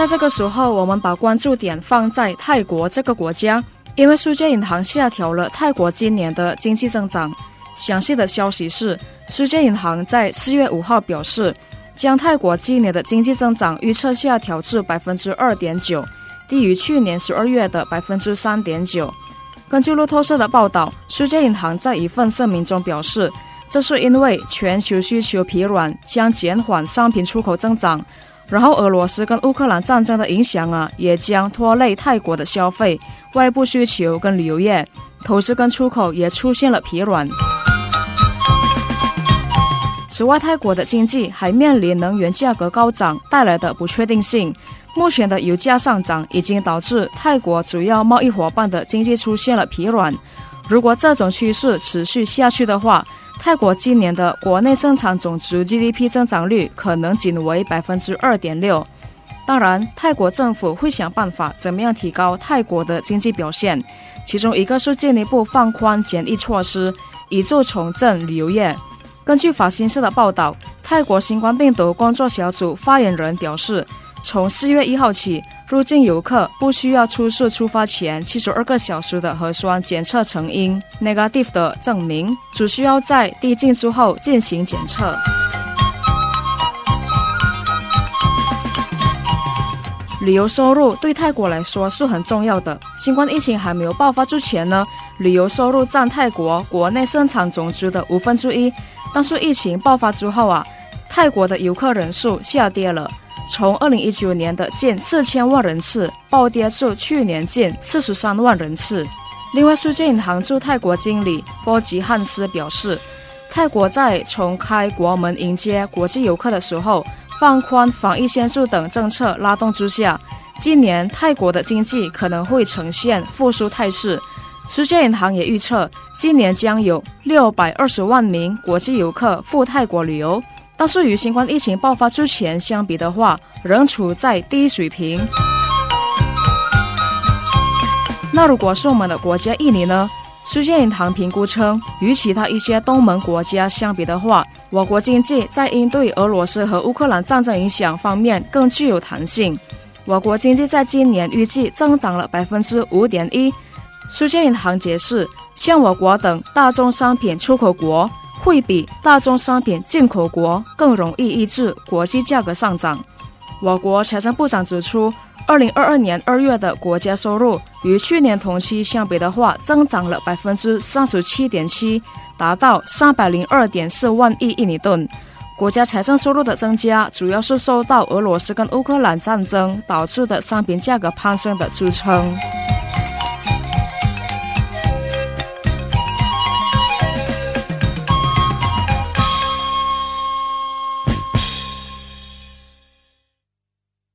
在这个时候，我们把关注点放在泰国这个国家，因为世界银行下调了泰国今年的经济增长。详细的消息是，世界银行在四月五号表示，将泰国今年的经济增长预测下调至百分之二点九，低于去年十二月的百分之三点九。根据路透社的报道，世界银行在一份声明中表示，这是因为全球需求疲软将减缓商品出口增长，然后俄罗斯跟乌克兰战争的影响啊，也将拖累泰国的消费、外部需求跟旅游业，投资跟出口也出现了疲软。此外，泰国的经济还面临能源价格高涨带来的不确定性。目前的油价上涨已经导致泰国主要贸易伙伴的经济出现了疲软。如果这种趋势持续下去的话，泰国今年的国内生产总值 GDP 增长率可能仅为百分之二点六。当然，泰国政府会想办法怎么样提高泰国的经济表现，其中一个是进一步放宽检疫措施，以助重振旅游业。根据法新社的报道，泰国新冠病毒工作小组发言人表示，从四月一号起，入境游客不需要出示出发前七十二个小时的核酸检测成因 （negative） 的证明，只需要在递进之后进行检测。旅游收入对泰国来说是很重要的。新冠疫情还没有爆发之前呢，旅游收入占泰国国内生产总值的五分之一。但是疫情爆发之后啊，泰国的游客人数下跌了，从二零一九年的近四千万人次暴跌至去年近四十三万人次。另外，世界银行驻泰国经理波吉汉斯表示，泰国在重开国门迎接国际游客的时候。放宽防疫限制等政策拉动之下，今年泰国的经济可能会呈现复苏态势。世界银行也预测，今年将有六百二十万名国际游客赴泰国旅游，但是与新冠疫情爆发之前相比的话，仍处在低水平。那如果是我们的国家印尼呢？世界银行评估称，与其他一些东盟国家相比的话，我国经济在应对俄罗斯和乌克兰战争影响方面更具有弹性。我国经济在今年预计增长了百分之五点一。世界银行解释，像我国等大宗商品出口国，会比大宗商品进口国更容易抑制国际价格上涨。我国财政部长指出。二零二二年二月的国家收入与去年同期相比的话，增长了百分之三十七点七，达到三百零二点四万亿印尼盾。国家财政收入的增加，主要是受到俄罗斯跟乌克兰战争导致的商品价格攀升的支撑。